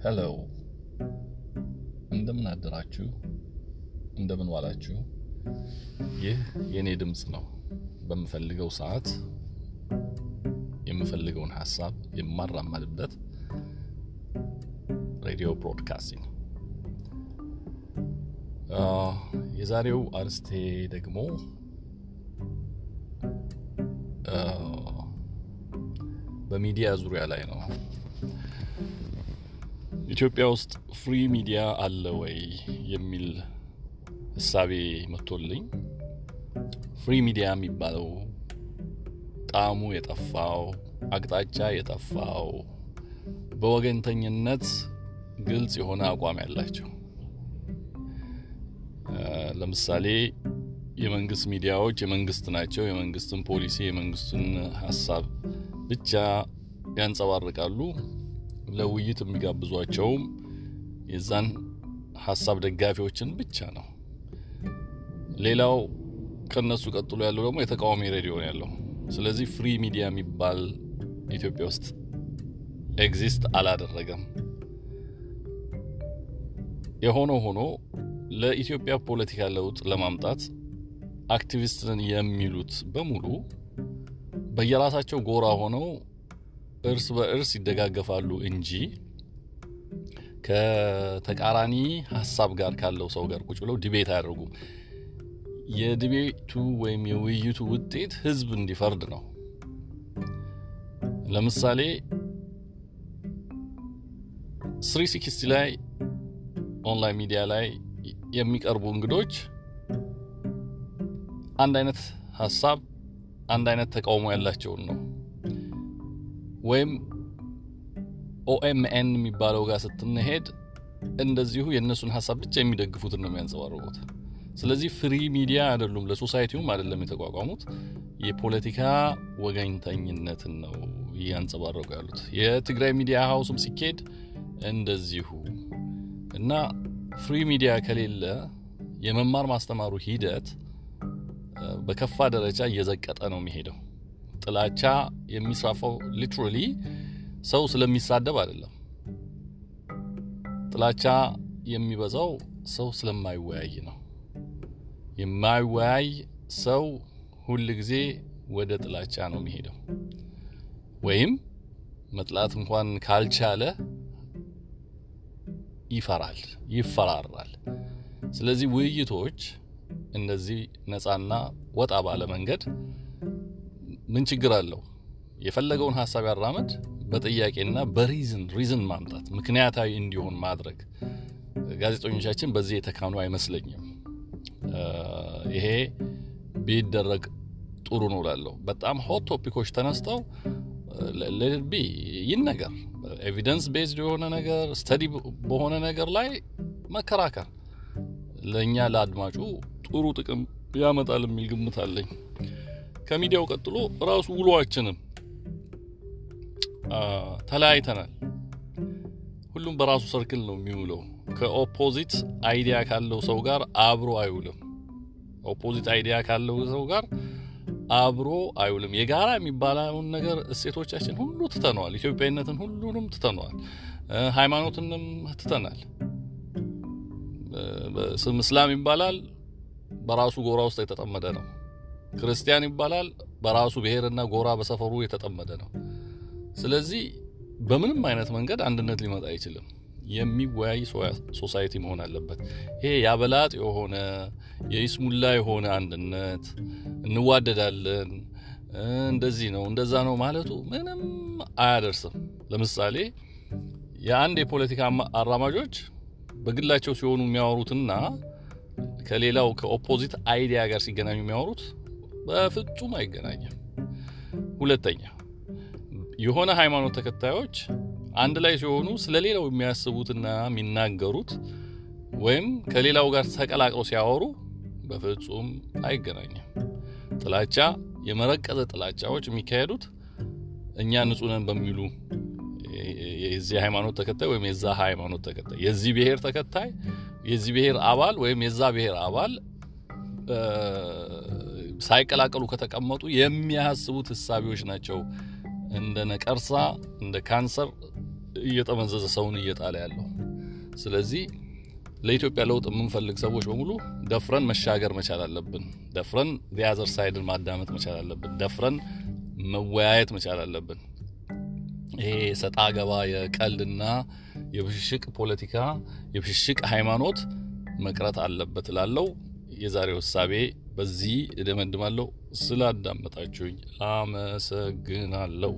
ሄሎ እንደምን አደራችሁ፣ እንደምን ዋላችሁ። ይህ የእኔ ድምፅ ነው። በምፈልገው ሰዓት የምፈልገውን ሀሳብ የማራመድበት ሬዲዮ ብሮድካስቲንግ። የዛሬው አርስቴ ደግሞ በሚዲያ ዙሪያ ላይ ነው። ኢትዮጵያ ውስጥ free media አለ ወይ የሚል እሳቤ መጥቶልኝ free media የሚባለው ጣዕሙ የጠፋው አቅጣጫ የጠፋው በወገንተኝነት ግልጽ የሆነ አቋም ያላቸው ለምሳሌ የመንግስት ሚዲያዎች የመንግስት ናቸው። የመንግስትን ፖሊሲ የመንግስቱን ሀሳብ ብቻ ያንጸባርቃሉ። ለውይይት የሚጋብዟቸውም የዛን ሀሳብ ደጋፊዎችን ብቻ ነው። ሌላው ከነሱ ቀጥሎ ያለው ደግሞ የተቃዋሚ ሬዲዮ ነው ያለው። ስለዚህ free media የሚባል ኢትዮጵያ ውስጥ exist አላደረገም። የሆነ ሆኖ ለኢትዮጵያ ፖለቲካ ለውጥ ለማምጣት አክቲቪስትን የሚሉት በሙሉ በየራሳቸው ጎራ ሆነው እርስ በእርስ ይደጋገፋሉ እንጂ ከተቃራኒ ሀሳብ ጋር ካለው ሰው ጋር ቁጭ ብለው debate አያደርጉም። የ debate ኡ ወይም የውይይቱ ውጤት ህዝብ እንዲፈርድ ነው። ለምሳሌ three sixty ላይ online media ላይ የሚቀርቡ እንግዶች አንድ አይነት ሀሳብ አንድ አይነት ተቃውሞ ያላቸውን ነው። ወይም OMN የሚባለው ጋር ስትሄድ እንደዚሁ የእነሱን ሀሳብ ብቻ የሚደግፉትን ነው የሚያንጸባርቁት። ስለዚህ free media አይደሉም፣ ለ society ውም አይደለም የተቋቋሙት። የፖለቲካ ወገንተኝነትን ነው እያንጸባረቁ ያሉት። የትግራይ ሚዲያ ሀውስም ሲኬድ እንደዚሁ እና free media ከሌለ የመማር ማስተማሩ ሂደት በከፋ ደረጃ እየዘቀጠ ነው የሚሄደው። ጥላቻ የሚስፋፋው literally ሰው ስለሚሳደብ አይደለም። ጥላቻ የሚበዛው ሰው ስለማይወያይ ነው። የማይወያይ ሰው ሁል ጊዜ ወደ ጥላቻ ነው የሚሄደው። ወይም መጥላት እንኳን ካልቻለ ይፈራል፣ ይፈራራል። ስለዚህ ውይይቶች እንደዚህ ነፃና ወጣ ባለ መንገድ ምን ችግር አለው? የፈለገውን ሀሳብ ያራመድ በጥያቄና በሪዝን ሪዝን ማምጣት ምክንያታዊ እንዲሆን ማድረግ። ጋዜጠኞቻችን በዚህ የተካኑ አይመስለኝም። ይሄ ቢደረግ ጥሩ ነው በጣም hot topic ኦች ተነስተው let be ይህን ነገር evidence based የሆነ ነገር study በሆነ ነገር ላይ መከራከር ለእኛ ለአድማጩ ጥሩ ጥቅም ያመጣል የሚል ግምት አለኝ። ከሚዲያው ቀጥሎ ራሱ ውሏችንም ተለያይተናል። ሁሉም በራሱ circle ነው የሚውለው። ከ opposite idea ካለው ሰው ጋር አብሮ አይውልም። opposite idea ካለው ሰው ጋር አብሮ አይውልም። የጋራ የሚባለውን ነገር እሴቶቻችን ሁሉ ትተነዋል። ኢትዮጵያዊነትን ሁሉንም ትተነዋል። ሃይማኖትንም ትተናል። ስም እስላም ይባላል፣ በራሱ ጎራ ውስጥ የተጠመደ ነው። ክርስቲያን ይባላል፣ በራሱ ብሔርና ጎራ በሰፈሩ የተጠመደ ነው። ስለዚህ በምንም አይነት መንገድ አንድነት ሊመጣ አይችልም። የሚወያይ society መሆን አለበት። ይሄ ያበላጥ የሆነ የይስሙላ የሆነ አንድነት እንዋደዳለን፣ እንደዚህ ነው እንደዛ ነው ማለቱ ምንም አያደርስም። ለምሳሌ የአንድ የፖለቲካ አራማጆች በግላቸው ሲሆኑ የሚያወሩትና ከሌላው ከ opposite idea ጋር ሲገናኙ የሚያወሩት በፍጹም አይገናኝም። ሁለተኛ የሆነ ሃይማኖት ተከታዮች አንድ ላይ ሲሆኑ ስለ ሌላው የሚያስቡትና የሚናገሩት ወይም ከሌላው ጋር ተቀላቅለው ሲያወሩ በፍጹም አይገናኝም። ጥላቻ፣ የመረቀዘ ጥላቻዎች የሚካሄዱት እኛ ንጹህ በሚሉ የዚህ ሃይማኖት ተከታይ ወይም የዛ ሃይማኖት ተከታይ የዚህ ብሔር ተከታይ የዚህ ብሔር አባል ወይም የዛ ብሔር አባል ሳይቀላቀሉ ከተቀመጡ የሚያስቡት ሀሳቦች ናቸው እንደ ነቀርሳ እንደ ካንሰር እየጠመዘዘ ሰውን እየጣለ ያለው። ስለዚህ ለኢትዮጵያ ለውጥ የምንፈልግ ሰዎች በሙሉ ደፍረን መሻገር መቻል አለብን። ደፍረን the other side ን ማዳመጥ መቻል አለብን። ደፍረን መወያየት መቻል አለብን። ይሄ ሰጣ ገባ የቀልድና የብሽሽቅ ፖለቲካ የብሽሽቅ ሃይማኖት መቅረት አለበት ላለው የዛሬው እሳቤ በዚህ እደመድማለሁ። ስላዳመጣችሁኝ አመሰግናለሁ።